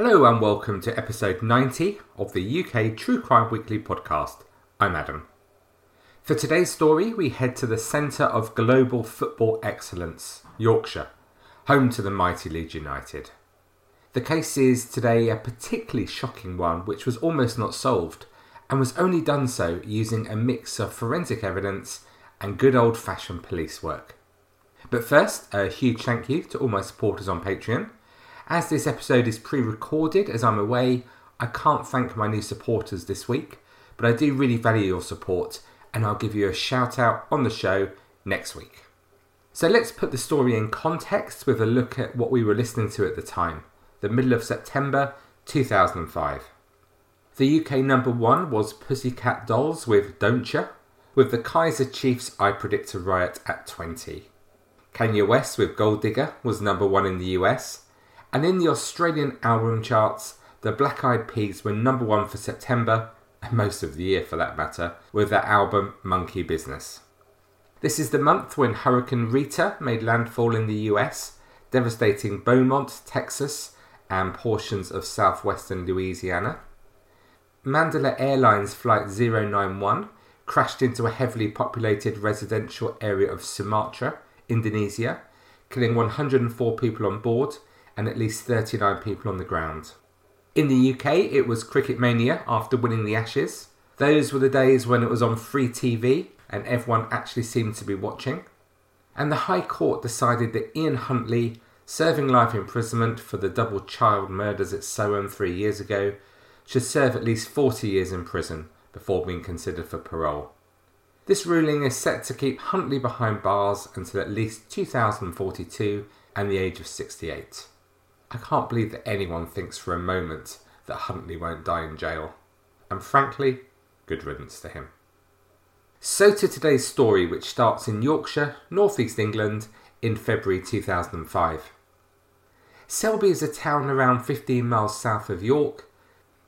Hello and welcome to episode 90 of the UK True Crime Weekly podcast. I'm Adam. For today's story, we head to the centre of global football excellence, Yorkshire, home to the mighty Leeds United. The case is today a particularly shocking one which was almost not solved and was only done so using a mix of forensic evidence and good old fashioned police work. But first, a huge thank you to all my supporters on Patreon. As this episode is pre recorded as I'm away, I can't thank my new supporters this week, but I do really value your support and I'll give you a shout out on the show next week. So let's put the story in context with a look at what we were listening to at the time, the middle of September 2005. The UK number one was Pussycat Dolls with Don't with the Kaiser Chiefs I Predict a Riot at 20. Kanye West with Gold Digger was number one in the US, and in the Australian album charts, the Black Eyed Peas were number one for September, and most of the year for that matter, with their album Monkey Business. This is the month when Hurricane Rita made landfall in the US, devastating Beaumont, Texas, and portions of southwestern Louisiana. Mandala Airlines Flight 091 crashed into a heavily populated residential area of Sumatra, Indonesia, killing 104 people on board and at least 39 people on the ground. In the UK, it was Cricket Mania after winning the Ashes. Those were the days when it was on free TV and everyone actually seemed to be watching. And the High Court decided that Ian Huntley, serving life imprisonment for the double child murders at Soham three years ago, should serve at least 40 years in prison before being considered for parole. This ruling is set to keep Huntley behind bars until at least 2042 and the age of 68. I can't believe that anyone thinks for a moment that Huntley won't die in jail. And frankly, good riddance to him. So to today's story, which starts in Yorkshire, North East England, in February 2005. Selby is a town around 15 miles south of York,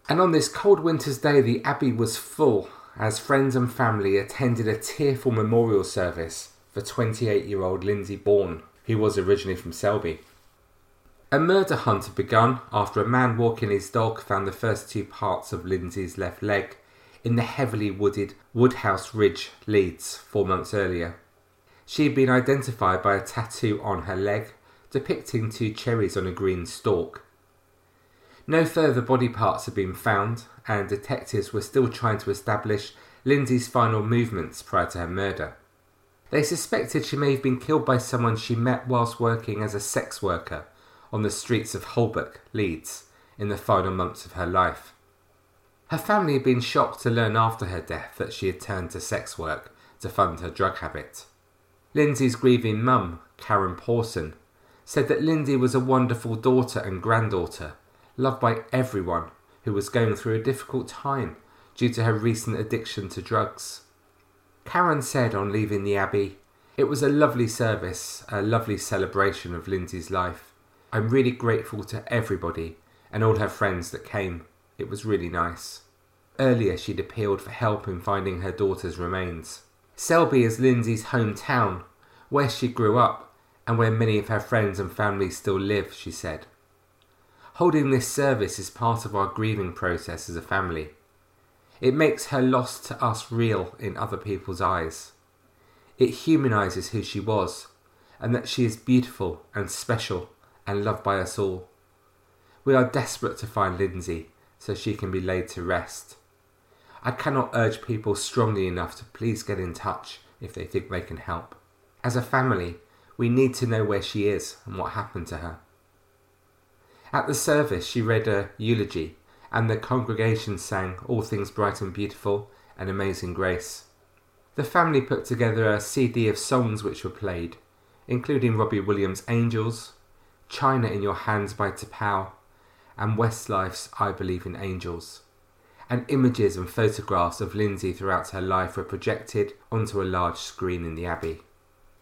and on this cold winter's day, the Abbey was full as friends and family attended a tearful memorial service for 28 year old Lindsay Bourne, who was originally from Selby. A murder hunt had begun after a man walking his dog found the first two parts of Lindsay's left leg in the heavily wooded Woodhouse Ridge, Leeds, four months earlier. She had been identified by a tattoo on her leg depicting two cherries on a green stalk. No further body parts had been found, and detectives were still trying to establish Lindsay's final movements prior to her murder. They suspected she may have been killed by someone she met whilst working as a sex worker on the streets of Holbeck, Leeds, in the final months of her life. Her family had been shocked to learn after her death that she had turned to sex work to fund her drug habit. Lindsay's grieving mum, Karen Pawson, said that Lindsay was a wonderful daughter and granddaughter, loved by everyone who was going through a difficult time due to her recent addiction to drugs. Karen said on leaving the Abbey, It was a lovely service, a lovely celebration of Lindsay's life. I'm really grateful to everybody and all her friends that came. It was really nice. Earlier, she'd appealed for help in finding her daughter's remains. Selby is Lindsay's hometown, where she grew up and where many of her friends and family still live, she said. Holding this service is part of our grieving process as a family. It makes her loss to us real in other people's eyes. It humanises who she was, and that she is beautiful and special and loved by us all. We are desperate to find Lindsay so she can be laid to rest. I cannot urge people strongly enough to please get in touch if they think they can help. As a family, we need to know where she is and what happened to her. At the service, she read a eulogy, and the congregation sang All Things Bright and Beautiful and Amazing Grace. The family put together a CD of songs which were played, including Robbie Williams' Angels, China in Your Hands by T'Pau, and Westlife's I Believe in Angels. And images and photographs of Lindsay throughout her life were projected onto a large screen in the Abbey.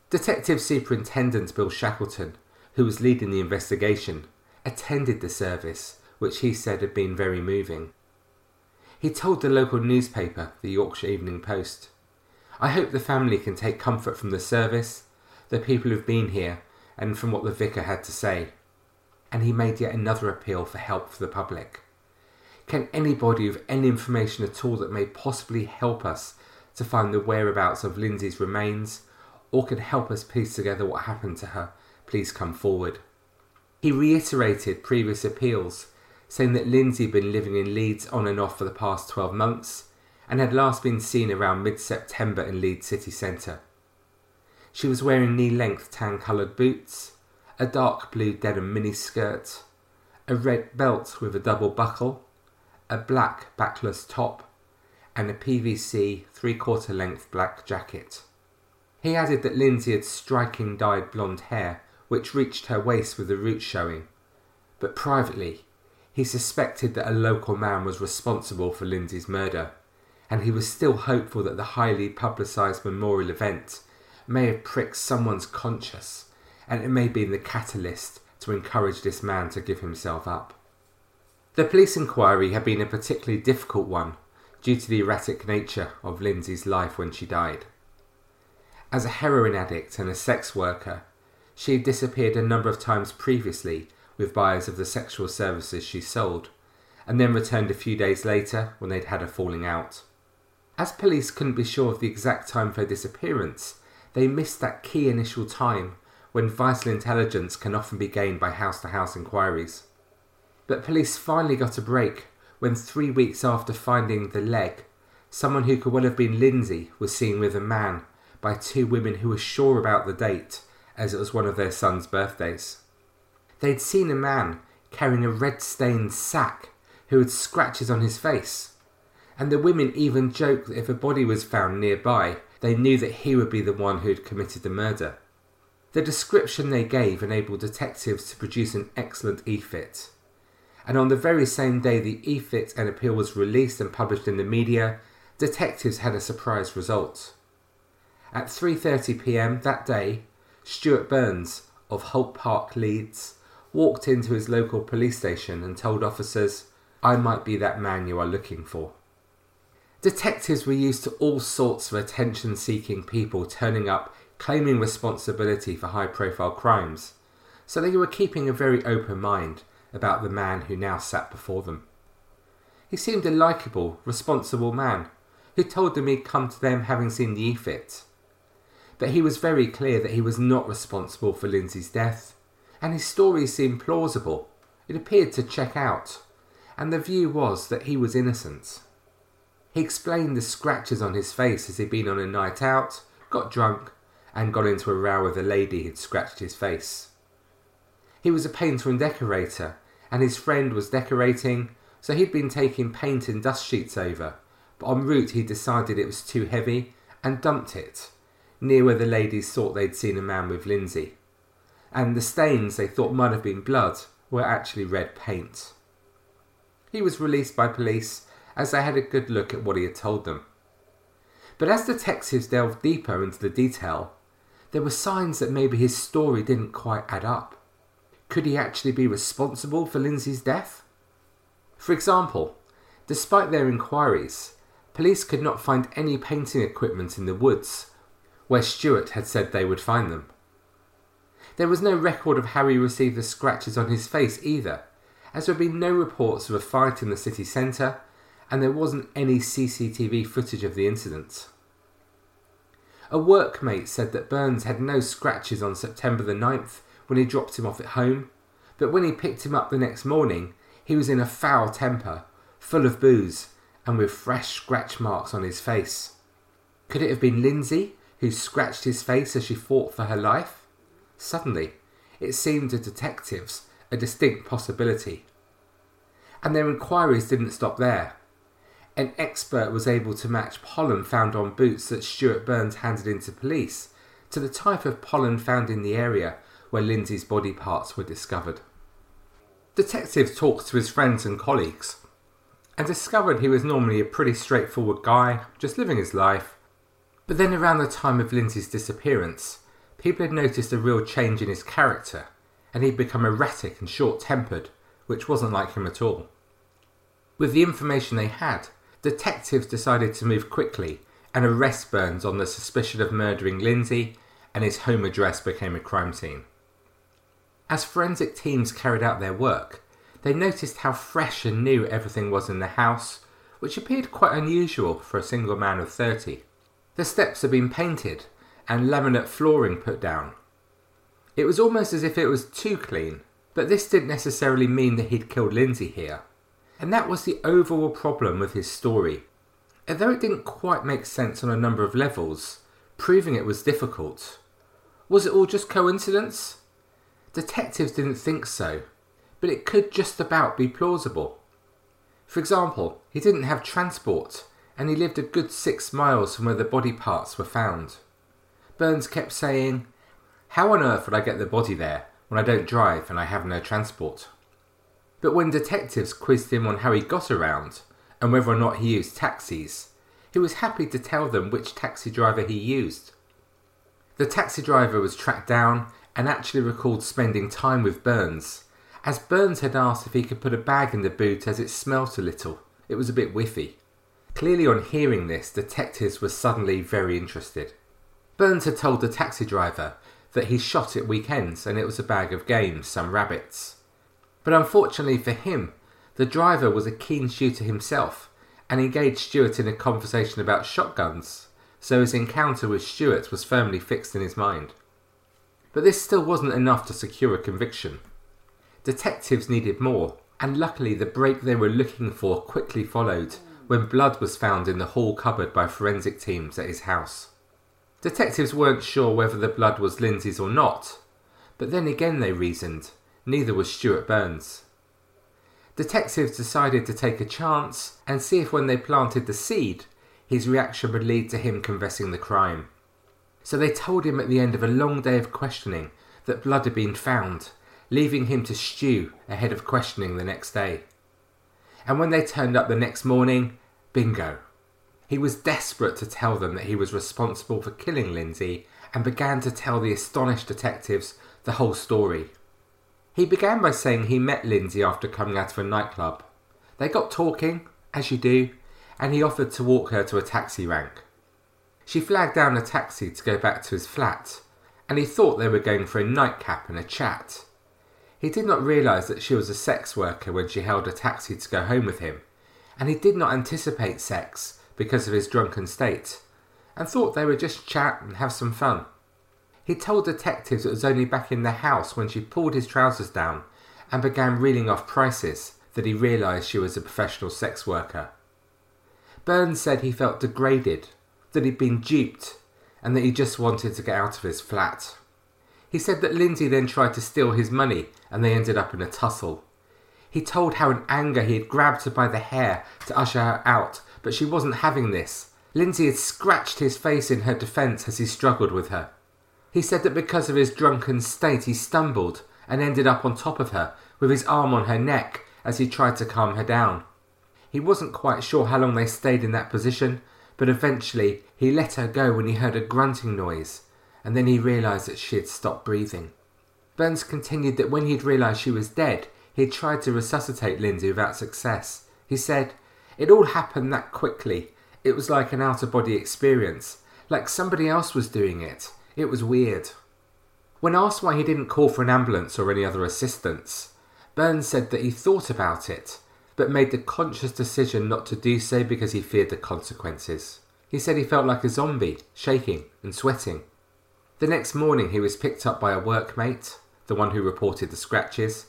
Detective Superintendent Bill Shackleton, who was leading the investigation, attended the service, which he said had been very moving. He told the local newspaper, the Yorkshire Evening Post, I hope the family can take comfort from the service, the people who've been here, and from what the vicar had to say. and he made yet another appeal for help for the public. Can anybody with any information at all that may possibly help us to find the whereabouts of Lindsay's remains, or can help us piece together what happened to her, please come forward. He reiterated previous appeals, saying that Lindsay had been living in Leeds on and off for the past 12 months and had last been seen around mid September in Leeds city centre. She was wearing knee length tan coloured boots, a dark blue denim miniskirt, a red belt with a double buckle, a black backless top, and a PVC three quarter length black jacket. He added that Lindsay had striking dyed blonde hair which reached her waist with the roots showing, but privately he suspected that a local man was responsible for Lindsay's murder, and he was still hopeful that the highly publicised memorial event may have pricked someone's conscience, and it may have been the catalyst to encourage this man to give himself up. The police inquiry had been a particularly difficult one due to the erratic nature of Lindsay's life when she died. As a heroin addict and a sex worker, she had disappeared a number of times previously with buyers of the sexual services she sold, and then returned a few days later when they'd had a falling out. As police couldn't be sure of the exact time of her disappearance, they missed that key initial time when vital intelligence can often be gained by house to house inquiries. But police finally got a break when, three weeks after finding the leg, someone who could well have been Lindsay was seen with a man by two women who were sure about the date as it was one of their son's birthdays. They'd seen a man carrying a red stained sack who had scratches on his face, and the women even joked that if a body was found nearby, they knew that he would be the one who had committed the murder. The description they gave enabled detectives to produce an excellent e-fit. And on the very same day the e-fit and appeal was released and published in the media, detectives had a surprise result. At 3:30 p.m. that day, Stuart Burns of Holt Park, Leeds, walked into his local police station and told officers, I might be that man you are looking for. Detectives were used to all sorts of attention seeking people turning up claiming responsibility for high profile crimes, so they were keeping a very open mind about the man who now sat before them. He seemed a likeable, responsible man who told them he'd come to them having seen the e-fit but he was very clear that he was not responsible for Lindsay's death, and his story seemed plausible. It appeared to check out, and the view was that he was innocent. He explained the scratches on his face as he'd been on a night out, got drunk, and got into a row with a lady who'd scratched his face. He was a painter and decorator, and his friend was decorating, so he'd been taking paint and dust sheets over, but en route he decided it was too heavy and dumped it near where the ladies thought they'd seen a man with Lindsay, and the stains they thought might have been blood were actually red paint. He was released by police as they had a good look at what he had told them. But as detectives delved deeper into the detail, there were signs that maybe his story didn't quite add up. Could he actually be responsible for Lindsay's death? For example, despite their inquiries, police could not find any painting equipment in the woods where Stuart had said they would find them. There was no record of how he received the scratches on his face either, as there had been no reports of a fight in the city centre, and there wasn't any CCTV footage of the incident. A workmate said that Burns had no scratches on September the 9th when he dropped him off at home, but when he picked him up the next morning, he was in a foul temper, full of booze, and with fresh scratch marks on his face. Could it have been Lindsay, who scratched his face as she fought for her life? Suddenly, it seemed to detectives a distinct possibility. And their inquiries didn't stop there. An expert was able to match pollen found on boots that Stuart Burns handed in to police to the type of pollen found in the area where Lindsay's body parts were discovered. Detectives talked to his friends and colleagues and discovered he was normally a pretty straightforward guy, just living his life, but then, around the time of Lindsay's disappearance, people had noticed a real change in his character, and he'd become erratic and short tempered, which wasn't like him at all. With the information they had, detectives decided to move quickly and arrest Burns on the suspicion of murdering Lindsay, and his home address became a crime scene. As forensic teams carried out their work, they noticed how fresh and new everything was in the house, which appeared quite unusual for a single man of 30. The steps had been painted and laminate flooring put down. It was almost as if it was too clean, but this didn't necessarily mean that he'd killed Lindsay here. And that was the overall problem with his story. Although it didn't quite make sense on a number of levels, proving it was difficult. Was it all just coincidence? Detectives didn't think so, but it could just about be plausible. For example, he didn't have transport, and he lived a good six miles from where the body parts were found. Burns kept saying, How on earth would I get the body there when I don't drive and I have no transport? But when detectives quizzed him on how he got around and whether or not he used taxis, he was happy to tell them which taxi driver he used. The taxi driver was tracked down and actually recalled spending time with Burns, as Burns had asked if he could put a bag in the boot as it smelt a little. It was a bit whiffy. Clearly, on hearing this, detectives were suddenly very interested. Burns had told the taxi driver that he shot at weekends and it was a bag of game, some rabbits. But unfortunately for him, the driver was a keen shooter himself and engaged Stuart in a conversation about shotguns, so his encounter with Stuart was firmly fixed in his mind. But this still wasn't enough to secure a conviction. Detectives needed more, and luckily the break they were looking for quickly followed when blood was found in the hall cupboard by forensic teams at his house. Detectives weren't sure whether the blood was Lindsay's or not, but then again they reasoned neither was Stuart Burns. Detectives decided to take a chance and see if when they planted the seed, his reaction would lead to him confessing the crime. So they told him at the end of a long day of questioning that blood had been found, leaving him to stew ahead of questioning the next day. And when they turned up the next morning, bingo. He was desperate to tell them that he was responsible for killing Lindsay and began to tell the astonished detectives the whole story. He began by saying he met Lindsay after coming out of a nightclub. They got talking, as you do, and he offered to walk her to a taxi rank. She flagged down a taxi to go back to his flat, and he thought they were going for a nightcap and a chat. He did not realise that she was a sex worker when she held a taxi to go home with him, and he did not anticipate sex because of his drunken state, and thought they would just chat and have some fun. He told detectives it was only back in the house when she pulled his trousers down and began reeling off prices that he realised she was a professional sex worker. Burns said he felt degraded, that he'd been duped, and that he just wanted to get out of his flat. He said that Lindsay then tried to steal his money and they ended up in a tussle. He told how in anger he had grabbed her by the hair to usher her out, but she wasn't having this. Lindsay had scratched his face in her defence as he struggled with her. He said that because of his drunken state he stumbled and ended up on top of her with his arm on her neck as he tried to calm her down. He wasn't quite sure how long they stayed in that position, but eventually he let her go when he heard a grunting noise, and then he realised that she had stopped breathing. Burns continued that when he'd realised she was dead, he had tried to resuscitate Lindsay without success. He said, It all happened that quickly. It was like an out of body experience, like somebody else was doing it. It was weird. When asked why he didn't call for an ambulance or any other assistance, Burns said that he thought about it, but made the conscious decision not to do so because he feared the consequences. He said he felt like a zombie, shaking and sweating. The next morning, he was picked up by a workmate, the one who reported the scratches,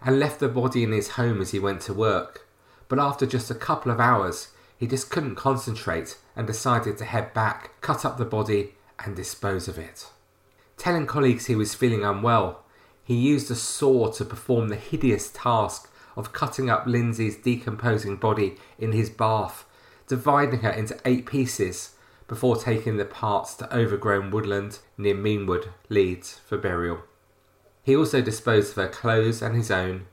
and left the body in his home as he went to work. But after just a couple of hours, he just couldn't concentrate and decided to head back, cut up the body, and dispose of it. Telling colleagues he was feeling unwell, he used a saw to perform the hideous task of cutting up Lindsay's decomposing body in his bath, dividing her into eight pieces before taking the parts to overgrown woodland near Meanwood, Leeds, for burial. He also disposed of her clothes and his own,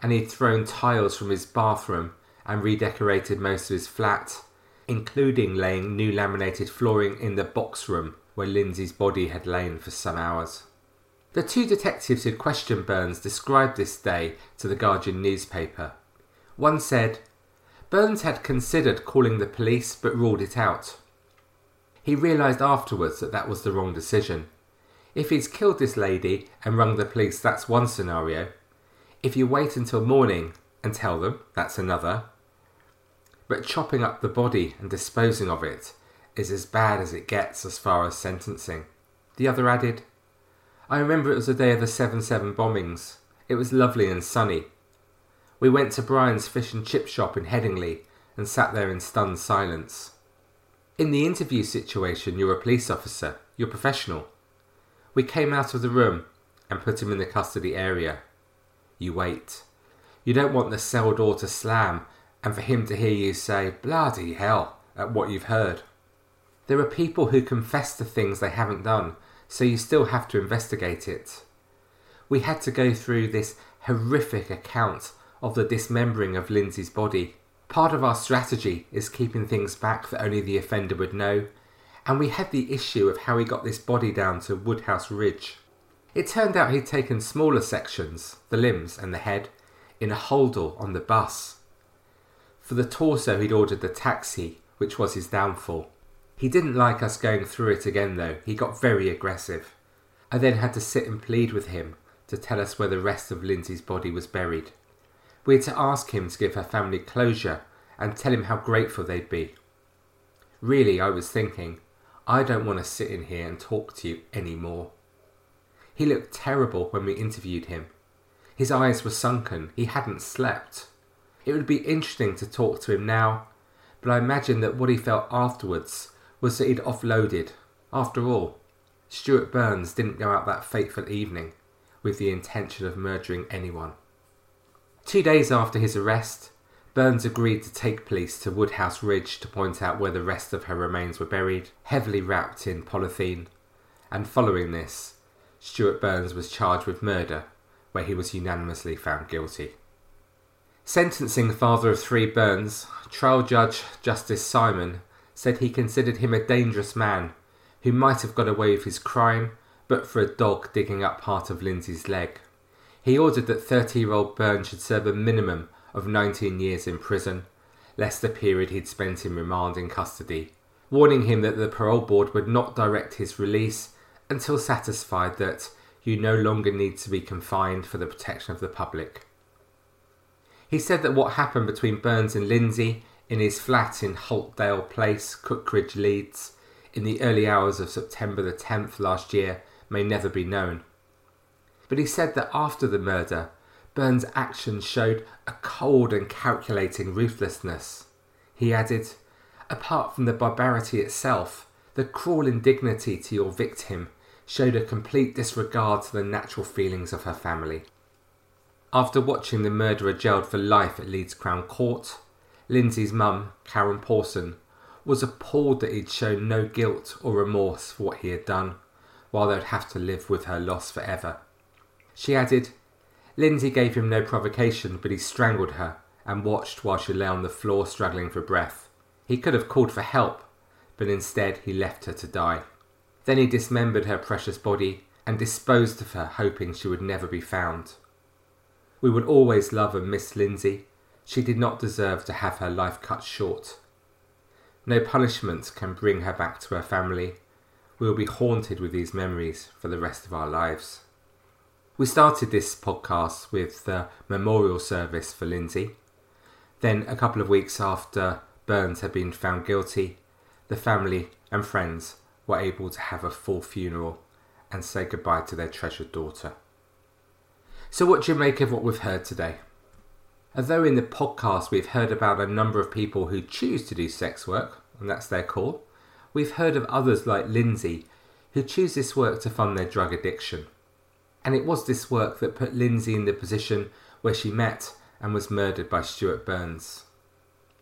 and he'd thrown tiles from his bathroom and redecorated most of his flat, including laying new laminated flooring in the box room where Lindsay's body had lain for some hours. The two detectives who questioned Burns described this day to the Guardian newspaper. One said, Burns had considered calling the police but ruled it out. He realised afterwards that that was the wrong decision. If he's killed this lady and rung the police, that's one scenario. If you wait until morning and tell them, that's another. But chopping up the body and disposing of it is as bad as it gets as far as sentencing. The other added, I remember it was the day of the 7 7 bombings. It was lovely and sunny. We went to Bryan's fish and chip shop in Headingley and sat there in stunned silence. In the interview situation, you're a police officer, you're professional. We came out of the room and put him in the custody area. You wait. You don't want the cell door to slam and for him to hear you say, bloody hell, at what you've heard. There are people who confess to things they haven't done, so you still have to investigate it. We had to go through this horrific account of the dismembering of Lindsay's body. Part of our strategy is keeping things back that only the offender would know, and we had the issue of how he got this body down to Woodhouse Ridge. It turned out he'd taken smaller sections, the limbs and the head, in a holdall on the bus. For the torso, he'd ordered the taxi, which was his downfall. He didn't like us going through it again, though. He got very aggressive. I then had to sit and plead with him to tell us where the rest of Lindsay's body was buried. We had to ask him to give her family closure and tell him how grateful they'd be. Really, I was thinking, I don't want to sit in here and talk to you any more. He looked terrible when we interviewed him. His eyes were sunken, he hadn't slept. It would be interesting to talk to him now, but I imagine that what he felt afterwards was that he'd offloaded. After all, Stuart Burns didn't go out that fateful evening with the intention of murdering anyone. Two days after his arrest, Burns agreed to take police to Woodhouse Ridge to point out where the rest of her remains were buried, heavily wrapped in polythene, and following this, Stuart Burns was charged with murder, where he was unanimously found guilty. Sentencing father of three Burns, trial judge Justice Simon said he considered him a dangerous man who might have got away with his crime but for a dog digging up part of Lindsay's leg. He ordered that 30 year old Burns should serve a minimum of 19 years in prison, less the period he'd spent in remand in custody, warning him that the parole board would not direct his release until satisfied that you no longer need to be confined for the protection of the public. He said that what happened between Burns and Lindsay in his flat in Holtdale Place, Cookridge, Leeds, in the early hours of September the 10th last year may never be known but he said that after the murder, Burns' actions showed a cold and calculating ruthlessness. He added, Apart from the barbarity itself, the cruel indignity to your victim showed a complete disregard to the natural feelings of her family. After watching the murderer jailed for life at Leeds Crown Court, Lindsay's mum, Karen Pawson, was appalled that he'd shown no guilt or remorse for what he had done, while they'd have to live with her loss forever. She added, Lindsay gave him no provocation, but he strangled her and watched while she lay on the floor struggling for breath. He could have called for help, but instead he left her to die. Then he dismembered her precious body and disposed of her, hoping she would never be found. We will always love and miss Lindsay. She did not deserve to have her life cut short. No punishment can bring her back to her family. We will be haunted with these memories for the rest of our lives. We started this podcast with the memorial service for Lindsay. Then, a couple of weeks after Burns had been found guilty, the family and friends were able to have a full funeral and say goodbye to their treasured daughter. So, what do you make of what we've heard today? Although in the podcast we've heard about a number of people who choose to do sex work, and that's their call, we've heard of others like Lindsay who choose this work to fund their drug addiction and it was this work that put Lindsay in the position where she met and was murdered by Stuart Burns.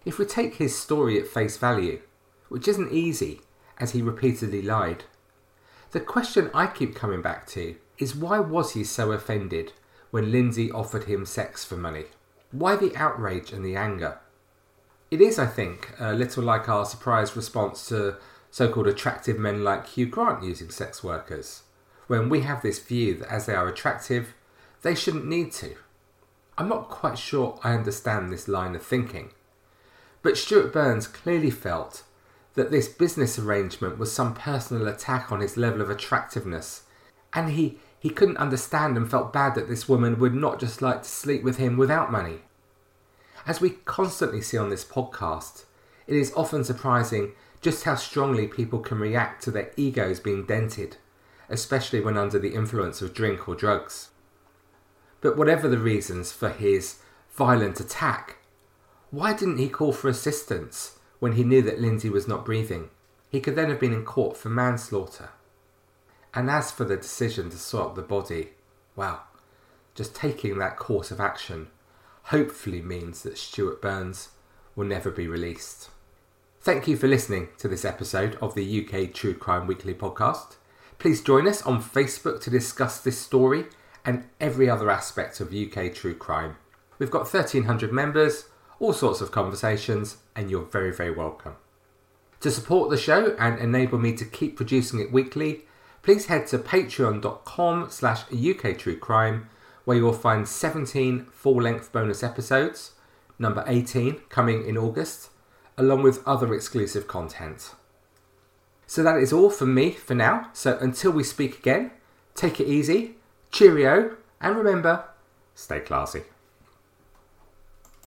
If we take his story at face value, which isn't easy as he repeatedly lied, the question I keep coming back to is why was he so offended when Lindsay offered him sex for money? Why the outrage and the anger? It is, I think, a little like our surprised response to so called attractive men like Hugh Grant using sex workers when we have this view that as they are attractive, they shouldn't need to. I'm not quite sure I understand this line of thinking. But Stuart Burns clearly felt that this business arrangement was some personal attack on his level of attractiveness And he, he couldn't understand and felt bad that this woman would not just like to sleep with him without money. As we constantly see on this podcast, it is often surprising just how strongly people can react to their egos being dented, especially when under the influence of drink or drugs. But whatever the reasons for his violent attack, why didn't he call for assistance when he knew that Lindsay was not breathing? He could then have been in court for manslaughter. And as for the decision to swap the body, well, just taking that course of action hopefully means that Stuart Burns will never be released. Thank you for listening to this episode of the UK True Crime Weekly podcast. Please join us on Facebook to discuss this story and every other aspect of UK true crime. We've got 1300 members, all sorts of conversations, and you're very, very welcome. To support the show and enable me to keep producing it weekly, please head to patreon.com slash uktruecrime where you'll find 17 full-length bonus episodes, number 18 coming in August, along with other exclusive content. So that is all from me for now. So until we speak again, take it easy, cheerio, and remember, stay classy.